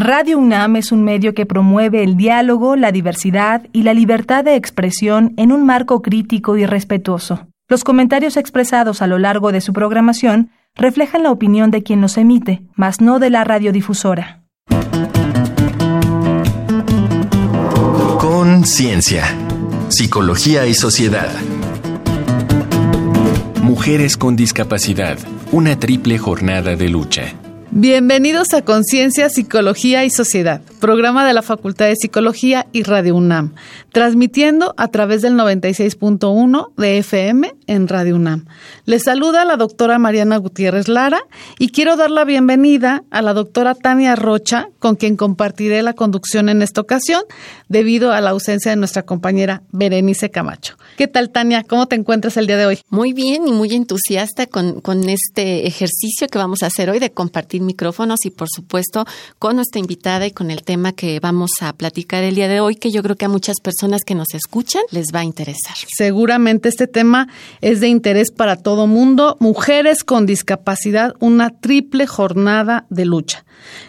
Radio UNAM es un medio que promueve el diálogo, la diversidad y la libertad de expresión en un marco crítico y respetuoso. Los comentarios expresados a lo largo de su programación reflejan la opinión de quien los emite, mas no de la radiodifusora. Conciencia, psicología y sociedad. Mujeres con discapacidad, una triple jornada de lucha. Bienvenidos a Conciencia, Psicología y Sociedad, programa de la Facultad de Psicología y Radio UNAM, transmitiendo a través del 96.1 de FM en Radio UNAM. Les saluda la doctora Mariana Gutiérrez Lara y quiero dar la bienvenida a la doctora Tania Rocha, con quien compartiré la conducción en esta ocasión, debido a la ausencia de nuestra compañera Berenice Camacho. ¿Qué tal, Tania? ¿Cómo te encuentras el día de hoy? Muy bien y muy entusiasta con, con este ejercicio que vamos a hacer hoy de compartir micrófonos y por supuesto con nuestra invitada y con el tema que vamos a platicar el día de hoy, que yo creo que a muchas personas que nos escuchan les va a interesar. Seguramente este tema es de interés para todo mundo. Mujeres con discapacidad, una triple jornada de lucha.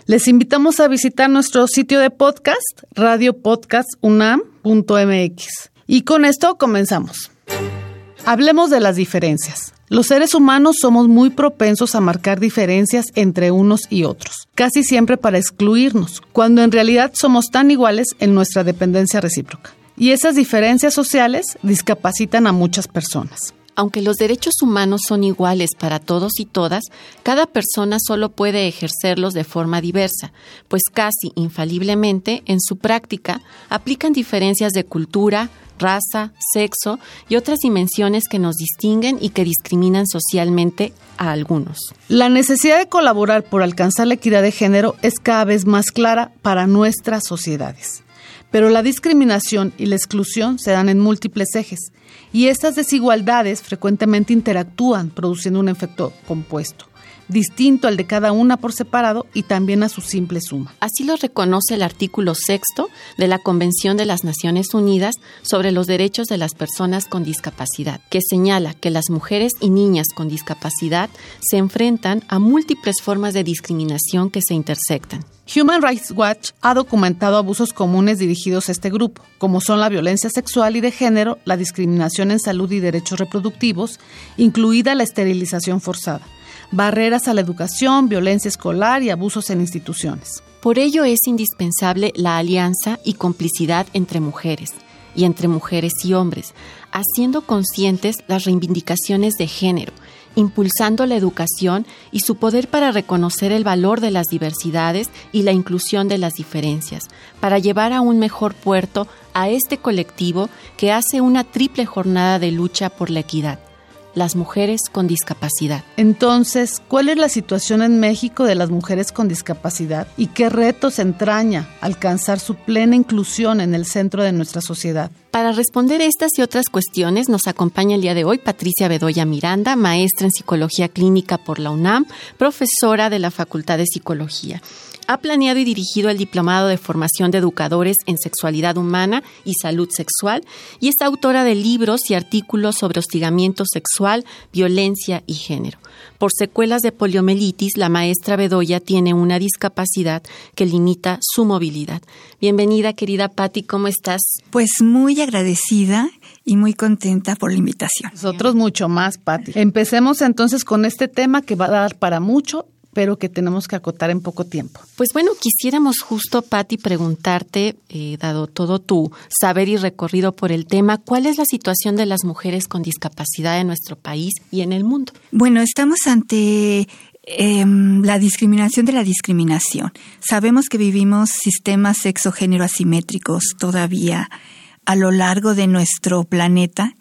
Les invitamos a visitar nuestro sitio de podcast, radiopodcastunam.mx. Y con esto comenzamos. Hablemos de las diferencias. Los seres humanos somos muy propensos a marcar diferencias entre unos y otros, casi siempre para excluirnos, cuando en realidad somos tan iguales en nuestra dependencia recíproca. Y esas diferencias sociales discapacitan a muchas personas. Aunque los derechos humanos son iguales para todos y todas, cada persona solo puede ejercerlos de forma diversa, pues casi infaliblemente en su práctica aplican diferencias de cultura, raza, sexo y otras dimensiones que nos distinguen y que discriminan socialmente a algunos. La necesidad de colaborar por alcanzar la equidad de género es cada vez más clara para nuestras sociedades. Pero la discriminación y la exclusión se dan en múltiples ejes y estas desigualdades frecuentemente interactúan produciendo un efecto compuesto distinto al de cada una por separado y también a su simple suma. Así lo reconoce el artículo sexto de la Convención de las Naciones Unidas sobre los Derechos de las Personas con Discapacidad, que señala que las mujeres y niñas con discapacidad se enfrentan a múltiples formas de discriminación que se intersectan. Human Rights Watch ha documentado abusos comunes dirigidos a este grupo, como son la violencia sexual y de género, la discriminación en salud y derechos reproductivos, incluida la esterilización forzada barreras a la educación, violencia escolar y abusos en instituciones. Por ello es indispensable la alianza y complicidad entre mujeres y entre mujeres y hombres, haciendo conscientes las reivindicaciones de género, impulsando la educación y su poder para reconocer el valor de las diversidades y la inclusión de las diferencias, para llevar a un mejor puerto a este colectivo que hace una triple jornada de lucha por la equidad las mujeres con discapacidad. Entonces, ¿cuál es la situación en México de las mujeres con discapacidad y qué retos entraña alcanzar su plena inclusión en el centro de nuestra sociedad? Para responder estas y otras cuestiones nos acompaña el día de hoy Patricia Bedoya Miranda, maestra en psicología clínica por la UNAM, profesora de la Facultad de Psicología ha planeado y dirigido el Diplomado de Formación de Educadores en Sexualidad Humana y Salud Sexual y es autora de libros y artículos sobre hostigamiento sexual, violencia y género. Por secuelas de poliomielitis, la maestra Bedoya tiene una discapacidad que limita su movilidad. Bienvenida, querida Patti, ¿cómo estás? Pues muy agradecida y muy contenta por la invitación. Nosotros mucho más, Patti. Empecemos entonces con este tema que va a dar para mucho pero que tenemos que acotar en poco tiempo. Pues bueno, quisiéramos justo, Patti, preguntarte, eh, dado todo tu saber y recorrido por el tema, ¿cuál es la situación de las mujeres con discapacidad en nuestro país y en el mundo? Bueno, estamos ante em, la discriminación de la discriminación. Sabemos que vivimos sistemas sexo-género asimétricos todavía a lo largo de nuestro planeta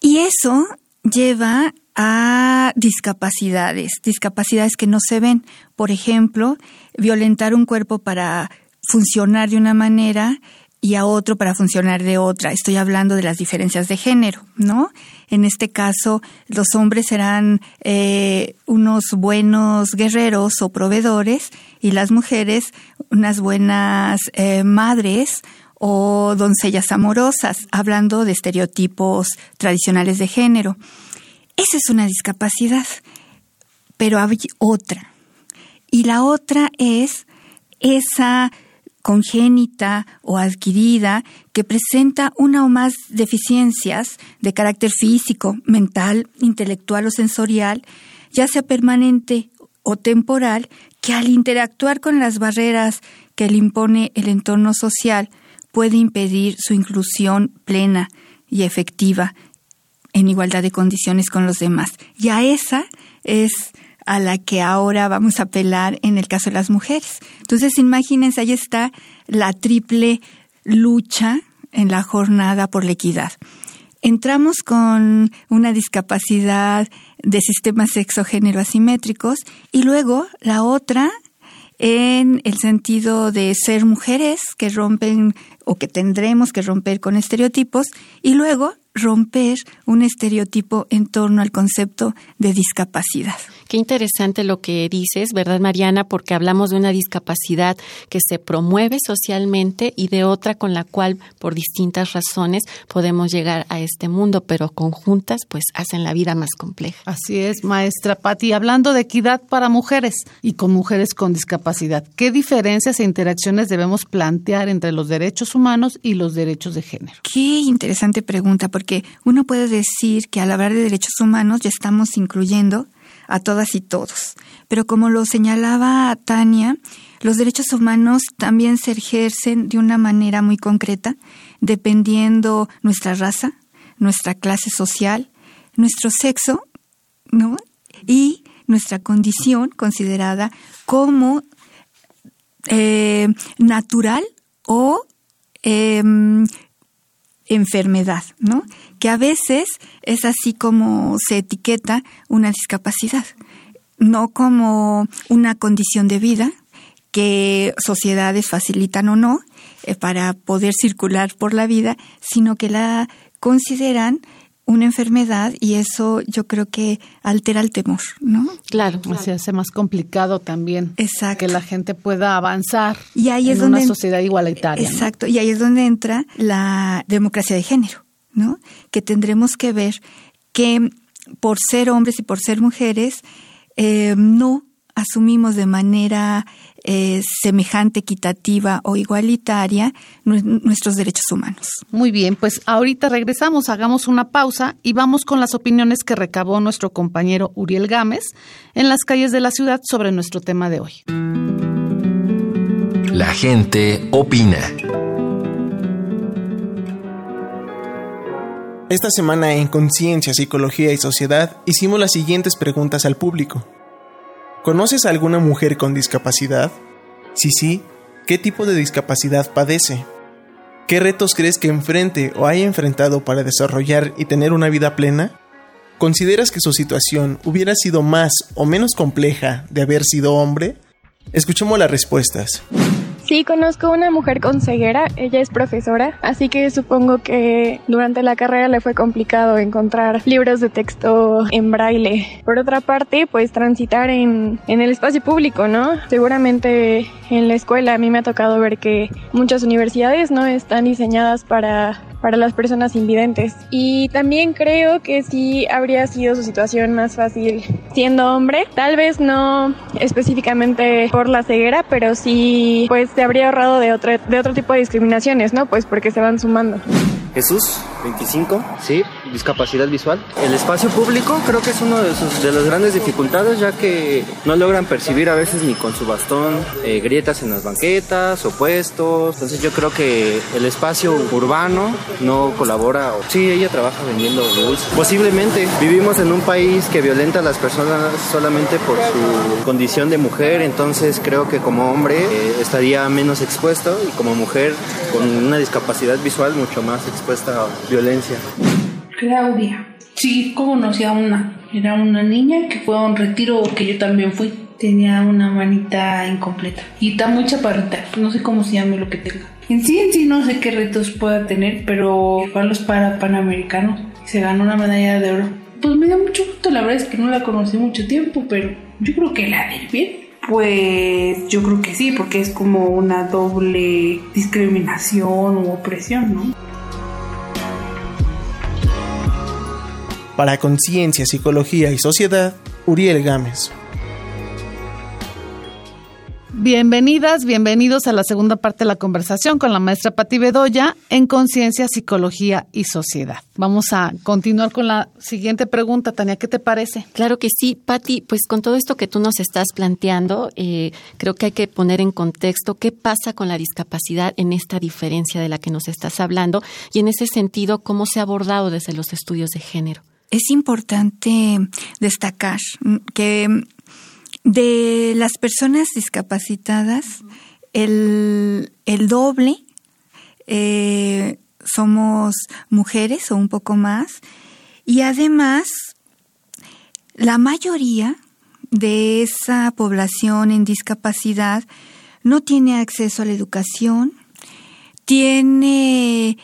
y eso lleva a discapacidades, discapacidades que no se ven. Por ejemplo, violentar un cuerpo para funcionar de una manera y a otro para funcionar de otra. Estoy hablando de las diferencias de género, ¿no? En este caso, los hombres serán eh, unos buenos guerreros o proveedores y las mujeres unas buenas eh, madres o doncellas amorosas, hablando de estereotipos tradicionales de género. Esa es una discapacidad, pero hay otra. Y la otra es esa congénita o adquirida que presenta una o más deficiencias de carácter físico, mental, intelectual o sensorial, ya sea permanente o temporal, que al interactuar con las barreras que le impone el entorno social puede impedir su inclusión plena y efectiva en igualdad de condiciones con los demás. Y a esa es a la que ahora vamos a apelar en el caso de las mujeres. Entonces, imagínense, ahí está la triple lucha en la jornada por la equidad. Entramos con una discapacidad de sistemas sexo-género asimétricos y luego la otra en el sentido de ser mujeres que rompen o que tendremos que romper con estereotipos y luego romper un estereotipo en torno al concepto de discapacidad. Qué interesante lo que dices, ¿verdad, Mariana? Porque hablamos de una discapacidad que se promueve socialmente y de otra con la cual, por distintas razones, podemos llegar a este mundo, pero conjuntas, pues hacen la vida más compleja. Así es, maestra Patti. Hablando de equidad para mujeres y con mujeres con discapacidad, ¿qué diferencias e interacciones debemos plantear entre los derechos humanos y los derechos de género? Qué interesante pregunta, porque uno puede decir que al hablar de derechos humanos ya estamos incluyendo a todas y todos. Pero como lo señalaba Tania, los derechos humanos también se ejercen de una manera muy concreta, dependiendo nuestra raza, nuestra clase social, nuestro sexo, ¿no? Y nuestra condición considerada como eh, natural o em, enfermedad, ¿no? Que a veces es así como se etiqueta una discapacidad, no como una condición de vida que sociedades facilitan o no eh, para poder circular por la vida, sino que la consideran una enfermedad y eso yo creo que altera el temor, ¿no? Claro, se hace más complicado también exacto. que la gente pueda avanzar y ahí en es donde una sociedad igualitaria. Exacto, y ahí es donde entra la democracia de género, ¿no? Que tendremos que ver que por ser hombres y por ser mujeres eh, no asumimos de manera eh, semejante, equitativa o igualitaria nuestros derechos humanos. Muy bien, pues ahorita regresamos, hagamos una pausa y vamos con las opiniones que recabó nuestro compañero Uriel Gámez en las calles de la ciudad sobre nuestro tema de hoy. La gente opina. Esta semana en Conciencia, Psicología y Sociedad hicimos las siguientes preguntas al público. ¿Conoces a alguna mujer con discapacidad? Si sí, ¿qué tipo de discapacidad padece? ¿Qué retos crees que enfrente o haya enfrentado para desarrollar y tener una vida plena? ¿Consideras que su situación hubiera sido más o menos compleja de haber sido hombre? Escuchemos las respuestas. Sí, conozco una mujer con ceguera, ella es profesora, así que supongo que durante la carrera le fue complicado encontrar libros de texto en braille. Por otra parte, pues transitar en, en el espacio público, ¿no? Seguramente en la escuela a mí me ha tocado ver que muchas universidades no están diseñadas para para las personas invidentes. Y también creo que sí habría sido su situación más fácil siendo hombre. Tal vez no específicamente por la ceguera, pero sí pues se habría ahorrado de otro, de otro tipo de discriminaciones, ¿no? Pues porque se van sumando. Jesús, 25, sí, discapacidad visual. El espacio público creo que es uno de, sus, grandes dificultades ya que no logran percibir a veces ni con su bastón eh, grietas en las banquetas o puestos. Entonces yo creo que el espacio urbano no colabora. Sí, ella trabaja vendiendo dulces. Posiblemente vivimos en un país que violenta a las personas solamente por su condición de mujer, entonces creo que como hombre eh, estaría menos expuesto y como mujer con una discapacidad visual mucho más expuesta a violencia. Claudia. Sí, conocí a una. Era una niña que fue a un retiro que yo también fui. Tenía una manita incompleta. Y está muy chaparrita. No sé cómo se llama lo que tenga. En sí, en sí, no sé qué retos pueda tener, pero a los para panamericanos. Se ganó una medalla de oro. Pues me dio mucho gusto. La verdad es que no la conocí mucho tiempo, pero yo creo que la de bien. Pues yo creo que sí, porque es como una doble discriminación u opresión, ¿no? Para Conciencia, Psicología y Sociedad, Uriel Gámez. Bienvenidas, bienvenidos a la segunda parte de la conversación con la maestra Pati Bedoya en Conciencia, Psicología y Sociedad. Vamos a continuar con la siguiente pregunta, Tania, ¿qué te parece? Claro que sí, Pati, pues con todo esto que tú nos estás planteando, eh, creo que hay que poner en contexto qué pasa con la discapacidad en esta diferencia de la que nos estás hablando y en ese sentido, cómo se ha abordado desde los estudios de género. Es importante destacar que de las personas discapacitadas, el, doble eh, somos mujeres o un poco más. Y además, la mayoría de esa población en discapacidad no tiene acceso a la educación, tiene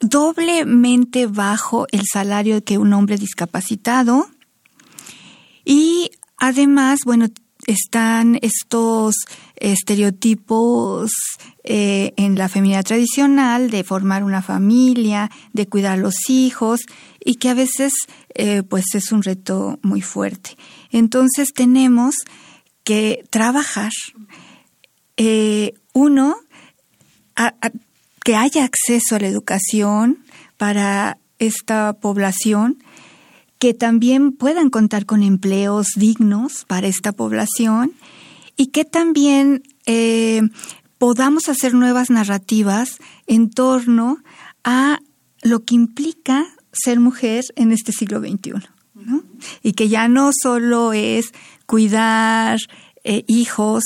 doblemente bajo el salario que un hombre discapacitado y Además, bueno, están estos estereotipos eh, en la feminidad tradicional de formar una familia, de cuidar a los hijos y que a veces eh, pues es un reto muy fuerte. Entonces tenemos que trabajar, eh, uno, que haya acceso a la educación para esta población, que también puedan contar con empleos dignos para esta población y que también eh, podamos hacer nuevas narrativas en torno a lo que implica ser mujer en este siglo XXI. Y que ya no solo es cuidar eh, hijos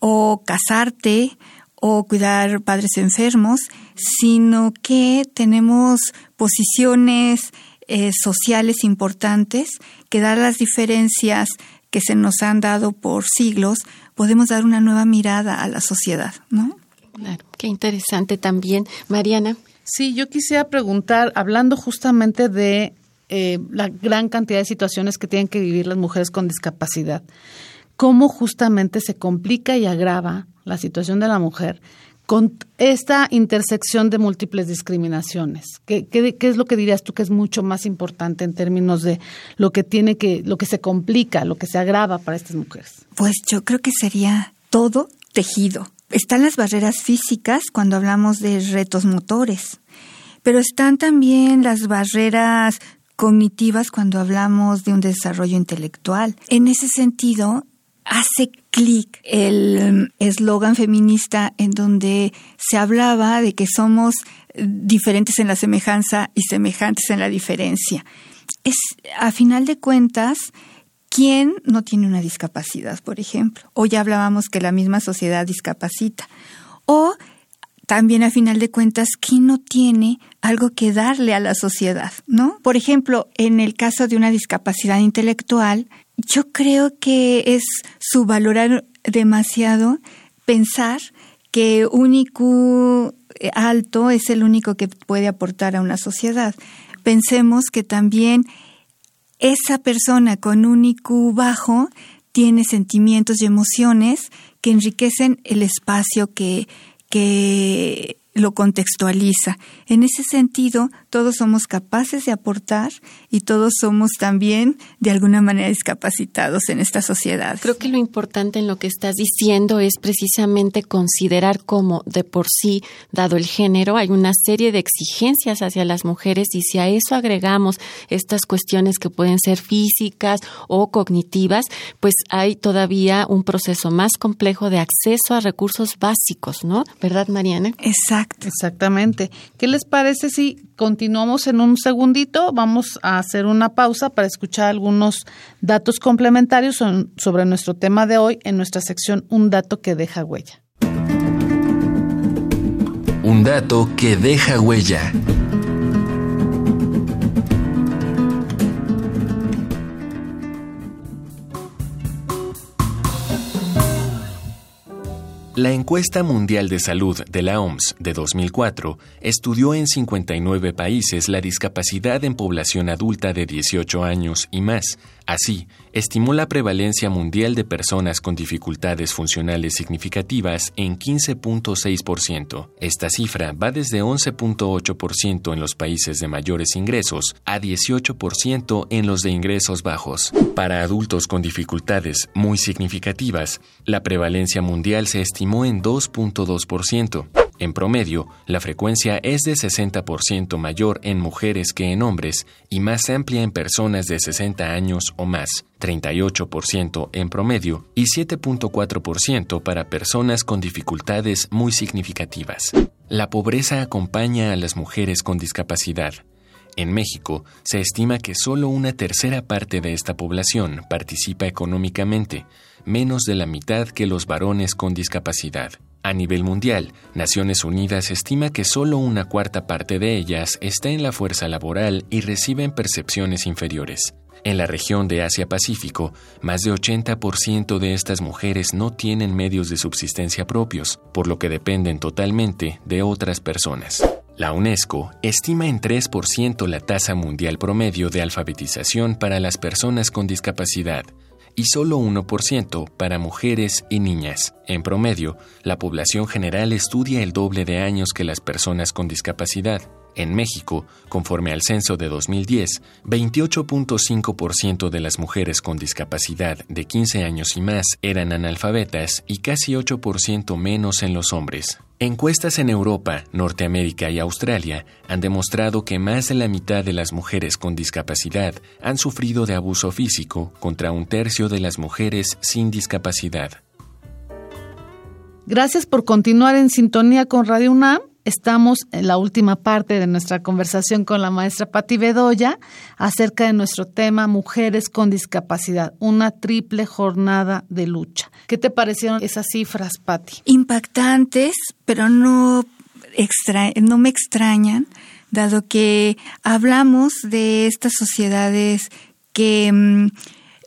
o casarte o cuidar padres enfermos, sino que tenemos posiciones eh, sociales importantes que dar las diferencias que se nos han dado por siglos, podemos dar una nueva mirada a la sociedad, ¿no? Claro, qué interesante también. Mariana. Sí, yo quisiera preguntar, hablando justamente de eh, la gran cantidad de situaciones que tienen que vivir las mujeres con discapacidad, ¿cómo justamente se complica y agrava la situación de la mujer con esta intersección de múltiples discriminaciones? ¿Qué, ¿Qué, es lo que dirías tú que es mucho más importante en términos de lo que tiene que, lo que se complica, lo que se agrava para estas mujeres? Pues yo creo que sería todo tejido. Están las barreras físicas cuando hablamos de retos motores, pero están también las barreras cognitivas cuando hablamos de un desarrollo intelectual. En ese sentido, hace clic el eslogan feminista en donde se hablaba de que somos diferentes en la semejanza y semejantes en la diferencia. Es, a final de cuentas, ¿quién no tiene una discapacidad, por ejemplo? O ya hablábamos que la misma sociedad discapacita. O también a final de cuentas, ¿quién no tiene algo que darle a la sociedad? ¿No? Por ejemplo, en el caso de una discapacidad intelectual, yo creo que es subvalorar demasiado pensar que un IQ alto es el único que puede aportar a una sociedad. Pensemos que también esa persona con un IQ bajo tiene sentimientos y emociones que enriquecen el espacio que, que lo contextualiza. En ese sentido, todos somos capaces de aportar y todos somos también de alguna manera discapacitados en esta sociedad. Creo que lo importante en lo que estás diciendo es precisamente considerar cómo de por sí, dado el género, hay una serie de exigencias hacia las mujeres y si a eso agregamos estas cuestiones que pueden ser físicas o cognitivas, pues hay todavía un proceso más complejo de acceso a recursos básicos, ¿no? ¿Verdad, Mariana? Exacto. Exactamente. ¿Qué les parece si continuamos en un segundito? Vamos a hacer una pausa para escuchar algunos datos complementarios sobre nuestro tema de hoy en nuestra sección Un dato que deja huella. Un dato que deja huella. La encuesta mundial de salud de la OMS de 2004 estudió en 59 países la discapacidad en población adulta de 18 años y más. Así, estimó la prevalencia mundial de personas con dificultades funcionales significativas en 15.6%. Esta cifra va desde 11.8% en los países de mayores ingresos a 18% en los de ingresos bajos. Para adultos con dificultades muy significativas, la prevalencia mundial se estimó en 2.2%. En promedio, la frecuencia es de 60% mayor en mujeres que en hombres y más amplia en personas de 60 años o más, 38% en promedio y 7.4% para personas con dificultades muy significativas. La pobreza acompaña a las mujeres con discapacidad. En México, se estima que solo una tercera parte de esta población participa económicamente, menos de la mitad que los varones con discapacidad. A nivel mundial, Naciones Unidas estima que solo una cuarta parte de ellas está en la fuerza laboral y reciben percepciones inferiores. En la región de Asia-Pacífico, más de 80% de estas mujeres no tienen medios de subsistencia propios, por lo que dependen totalmente de otras personas. La UNESCO estima en 3% la tasa mundial promedio de alfabetización para las personas con discapacidad, y solo 1% para mujeres y niñas. En promedio, la población general estudia el doble de años que las personas con discapacidad. En México, conforme al censo de 2010, 28.5% de las mujeres con discapacidad de 15 años y más eran analfabetas y casi 8% menos en los hombres. Encuestas en Europa, Norteamérica y Australia han demostrado que más de la mitad de las mujeres con discapacidad han sufrido de abuso físico contra un tercio de las mujeres sin discapacidad. Gracias por continuar en sintonía con Radio UNAM Estamos en la última parte de nuestra conversación con la maestra Patti Bedoya acerca de nuestro tema Mujeres con discapacidad, una triple jornada de lucha. ¿Qué te parecieron esas cifras, Patti? Impactantes, pero no, no me extrañan, dado que hablamos de estas sociedades que mm,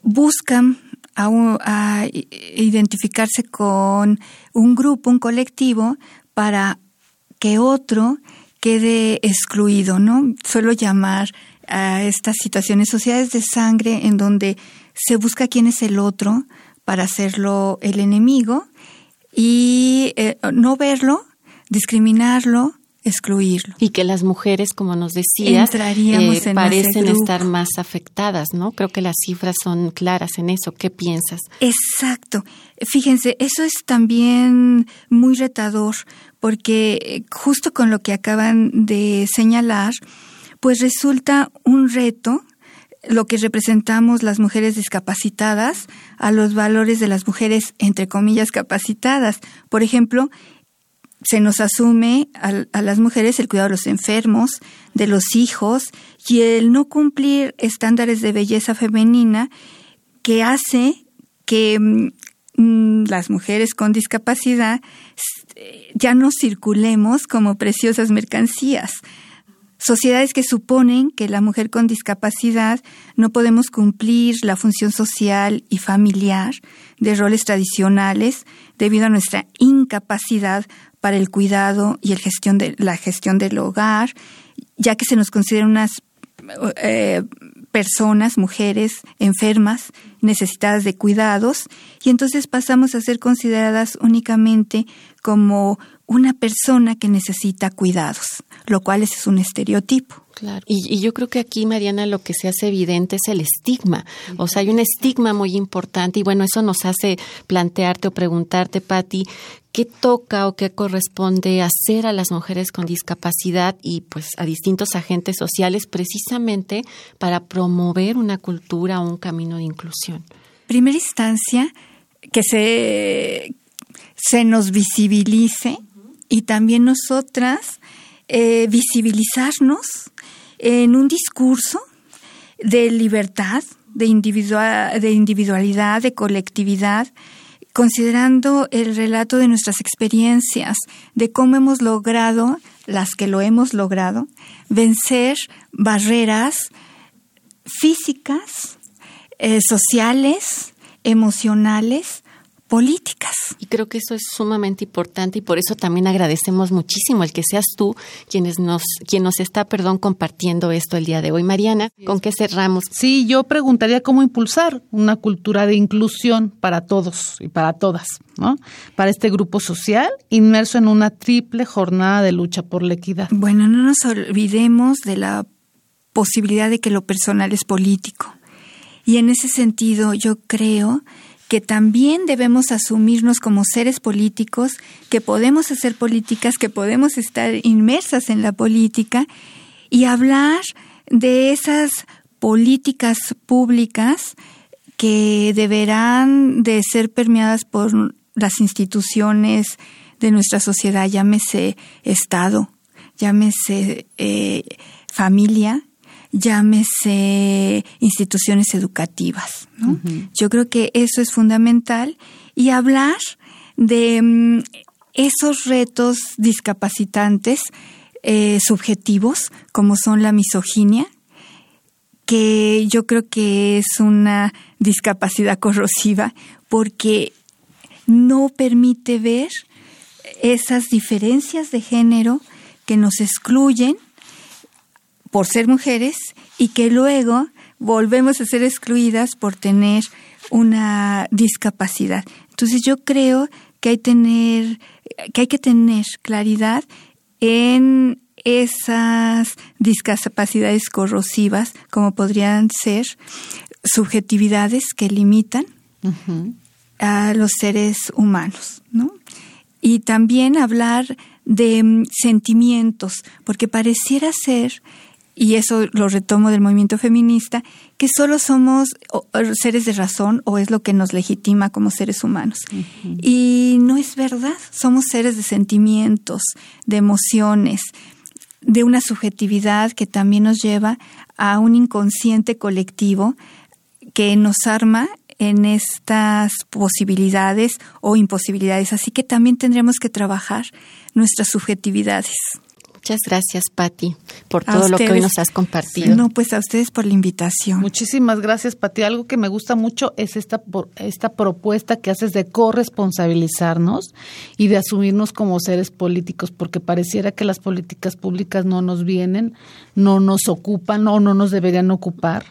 buscan a identificarse con un grupo, un colectivo, para que otro quede excluido, ¿no? Suelo llamar a estas situaciones sociedades de sangre en donde se busca quién es el otro para hacerlo el enemigo y eh, no verlo, discriminarlo, excluirlo. Y que las mujeres, como nos decías, eh, parecen estar más afectadas, ¿no? Creo que las cifras son claras en eso. ¿Qué piensas? Exacto. Fíjense, eso es también muy retador, porque eh, justo con lo que acaban de señalar, pues resulta un reto lo que representamos las mujeres discapacitadas a los valores de las mujeres, entre comillas, capacitadas. Por ejemplo, se nos asume a, las mujeres el cuidado de los enfermos, de los hijos y el no cumplir estándares de belleza femenina que hace que mm, las mujeres con discapacidad ya no circulemos como preciosas mercancías. Sociedades que suponen que la mujer con discapacidad no podemos cumplir la función social y familiar de roles tradicionales debido a nuestra incapacidad para el cuidado y el gestión de, la gestión del hogar, ya que se nos consideran unas eh, personas, mujeres enfermas, necesitadas de cuidados, y entonces pasamos a ser consideradas únicamente como una persona que necesita cuidados, lo cual es un estereotipo. Claro. Y, yo creo que aquí, Mariana, lo que se hace evidente es el estigma. O sea, hay un estigma muy importante y bueno, eso nos hace plantearte o preguntarte, Patti, ¿qué toca o qué corresponde hacer a las mujeres con discapacidad y pues a distintos agentes sociales precisamente para promover una cultura o un camino de inclusión? Primera instancia, que se, se nos visibilice y también nosotras eh, visibilizarnos en un discurso de libertad, de, de individualidad, de colectividad, considerando el relato de nuestras experiencias, de cómo hemos logrado, las que lo hemos logrado, vencer barreras físicas, eh, sociales, emocionales, políticas. Y creo que eso es sumamente importante y por eso también agradecemos muchísimo el que seas tú quienes nos, quien nos está, perdón, compartiendo esto el día de hoy. Mariana, ¿con qué cerramos? Sí, yo preguntaría cómo impulsar una cultura de inclusión para todos y para todas, ¿no? Para este grupo social inmerso en una triple jornada de lucha por la equidad. Bueno, no nos olvidemos de la posibilidad de que lo personal es político. Y en ese sentido yo creo que también debemos asumirnos como seres políticos, que podemos hacer políticas, que podemos estar inmersas en la política y hablar de esas políticas públicas que deberán de ser permeadas por las instituciones de nuestra sociedad, llámese Estado, llámese eh, familia, llámese instituciones educativas. Yo creo que eso es fundamental y hablar de mm, esos retos discapacitantes eh, subjetivos, como son la misoginia, que yo creo que es una discapacidad corrosiva porque no permite ver esas diferencias de género que nos excluyen por ser mujeres y que luego volvemos a ser excluidas por tener una discapacidad. Entonces yo creo que hay, tener, que, hay que tener claridad en esas discapacidades corrosivas, como podrían ser subjetividades que limitan a los seres humanos, ¿no? Y también hablar de mm, sentimientos, porque pareciera ser y eso lo retomo del movimiento feminista, que solo somos seres de razón o es lo que nos legitima como seres humanos. Y no es verdad, somos seres de sentimientos, de emociones, de una subjetividad que también nos lleva a un inconsciente colectivo que nos arma en estas posibilidades o imposibilidades. Así que también tendremos que trabajar nuestras subjetividades. Muchas gracias, Patti, por todo lo que hoy nos has compartido. No, pues a ustedes por la invitación. Muchísimas gracias, Patti. Algo que me gusta mucho es esta, esta propuesta que haces de corresponsabilizarnos y de asumirnos como seres políticos, porque pareciera que las políticas públicas no nos vienen, no nos ocupan o no nos deberían ocupar.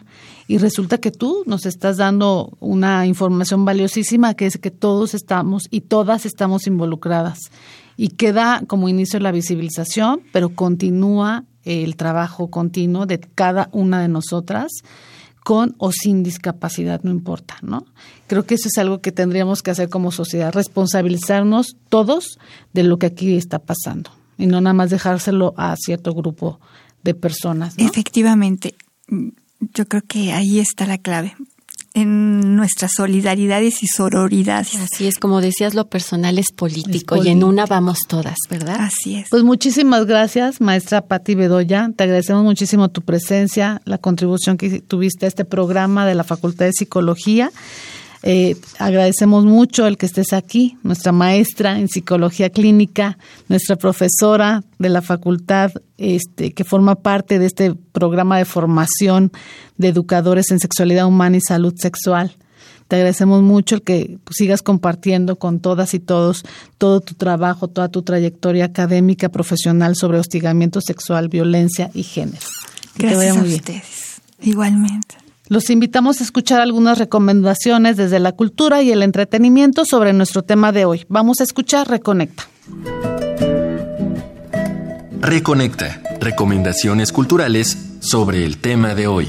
Y resulta que tú nos estás dando una información valiosísima, que es que todos estamos y todas estamos involucradas y queda como inicio la visibilización, pero continúa el trabajo continuo de cada una de nosotras con o sin discapacidad, no importa, ¿no? Creo que eso es algo que tendríamos que hacer como sociedad, responsabilizarnos todos de lo que aquí está pasando y no nada más dejárselo a cierto grupo de personas. Efectivamente, yo creo que ahí está la clave en nuestras solidaridades y sororidades. Así es, como decías, lo personal es político, y en una vamos todas, ¿verdad? Así es. Pues muchísimas gracias, maestra Patti Bedoya. Te agradecemos muchísimo tu presencia, la contribución que tuviste a este programa de la Facultad de Psicología. Eh, agradecemos mucho el que estés aquí, nuestra maestra en psicología clínica, nuestra profesora de la facultad, este, que forma parte de este programa de formación de educadores en sexualidad humana y salud sexual. Te agradecemos mucho el que sigas compartiendo con todas y todos todo tu trabajo, toda tu trayectoria académica, profesional sobre hostigamiento sexual, violencia y género. Gracias a ustedes. Igualmente. Los invitamos a escuchar algunas recomendaciones desde la cultura y el entretenimiento sobre nuestro tema de hoy. Vamos a escuchar Reconecta. Reconecta. Recomendaciones culturales sobre el tema de hoy.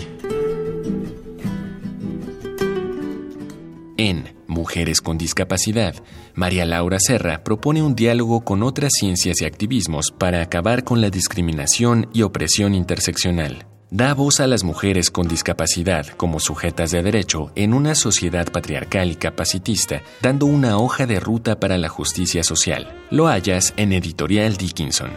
En Mujeres con Discapacidad, María Laura Serra propone un diálogo con otras ciencias y activismos para acabar con la discriminación y opresión interseccional da voz a las mujeres con discapacidad como sujetas de derecho en una sociedad patriarcal y capacitista, dando una hoja de ruta para la justicia social. Lo hallas en Editorial Dickinson.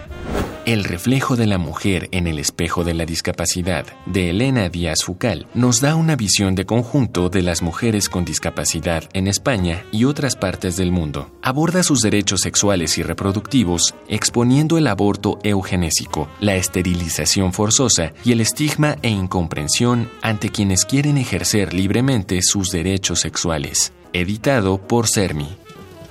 El reflejo de la mujer en el espejo de la discapacidad, de Elena Díaz Fucal, nos da una visión de conjunto de las mujeres con discapacidad en España y otras partes del mundo. Aborda sus derechos sexuales y reproductivos, exponiendo el aborto eugenésico, la esterilización forzosa y el estigma e incomprensión ante quienes quieren ejercer libremente sus derechos sexuales. Editado por Sermi.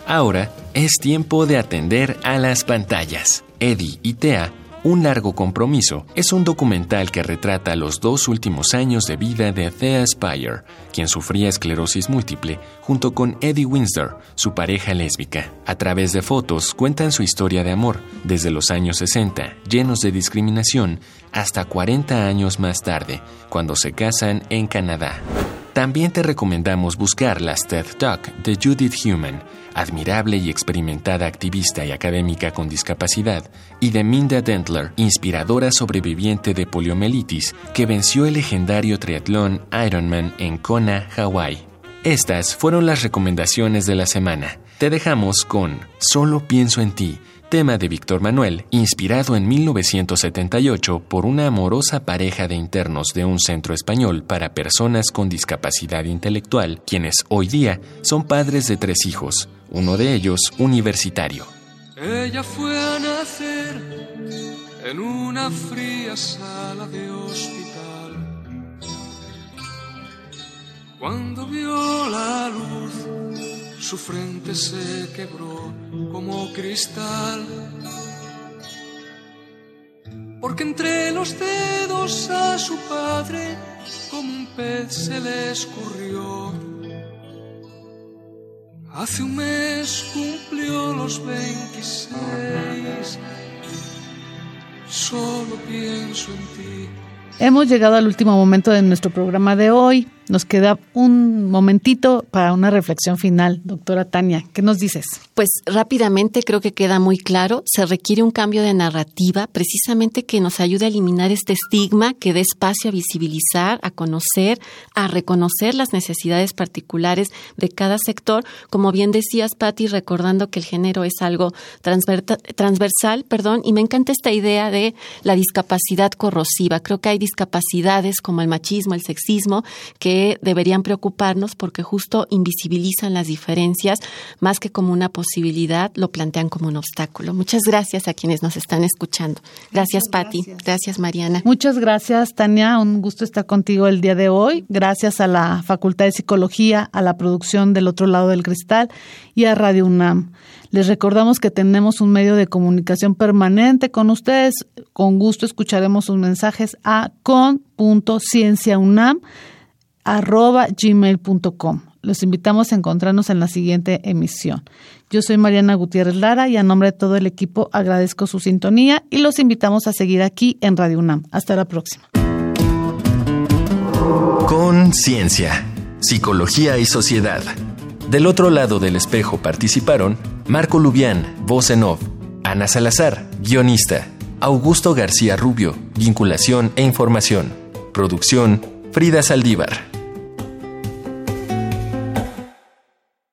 Ahora es tiempo de atender a las pantallas. Eddie y Tea, Un largo compromiso, es un documental que retrata los dos últimos años de vida de Thea Spire, quien sufría esclerosis múltiple, junto con Eddie Windsor, su pareja lésbica. A través de fotos cuentan su historia de amor, desde los años 60, llenos de discriminación, hasta 40 años más tarde, cuando se casan en Canadá. También te recomendamos buscar las TED Talk de Judith Human, admirable y experimentada activista y académica con discapacidad, y de Minda Dentler, inspiradora sobreviviente de poliomielitis que venció el legendario triatlón Ironman en Kona, Hawái. Estas fueron las recomendaciones de la semana. Te dejamos con Solo pienso en ti tema de Víctor Manuel, inspirado en 1978 por una amorosa pareja de internos de un centro español para personas con discapacidad intelectual, quienes hoy día son padres de tres hijos, uno de ellos universitario. Ella fue a nacer en una fría sala de hospital. Cuando vio la luz, su frente se quebró como cristal. Porque entre los dedos a su padre como un pez se le escurrió. Hace un mes cumplió los 26. Solo pienso en ti. Hemos llegado al último momento de nuestro programa de hoy. Nos queda un momentito para una reflexión final. Doctora Tania, ¿qué nos dices? Pues rápidamente creo que queda muy claro, se requiere un cambio de narrativa precisamente que nos ayude a eliminar este estigma, que dé espacio a visibilizar, a conocer, a reconocer las necesidades particulares de cada sector. Como bien decías, Patti, recordando que el género es algo transversal, perdón, y me encanta esta idea de la discapacidad corrosiva. Creo que hay discapacidades como el machismo, el sexismo, que deberían preocuparnos porque justo invisibilizan las diferencias más que como una posibilidad, lo plantean como un obstáculo. Muchas gracias a quienes nos están escuchando. Gracias, Patti. Gracias. Mariana. Muchas gracias, Tania. Un gusto estar contigo el día de hoy. Gracias a la Facultad de Psicología, a la producción del otro lado del cristal y a Radio UNAM. Les recordamos que tenemos un medio de comunicación permanente con ustedes. Con gusto escucharemos sus mensajes a con.cienciaunam arroba gmail.com. Los invitamos a encontrarnos en la siguiente emisión. Yo soy Mariana Gutiérrez Lara y a nombre de todo el equipo agradezco su sintonía y los invitamos a seguir aquí en Radio UNAM. Hasta la próxima. Conciencia, psicología y sociedad. Del otro lado del espejo participaron Marco Lubián, voz en off, Ana Salazar, guionista, Augusto García Rubio, vinculación e información, producción, Frida Saldívar.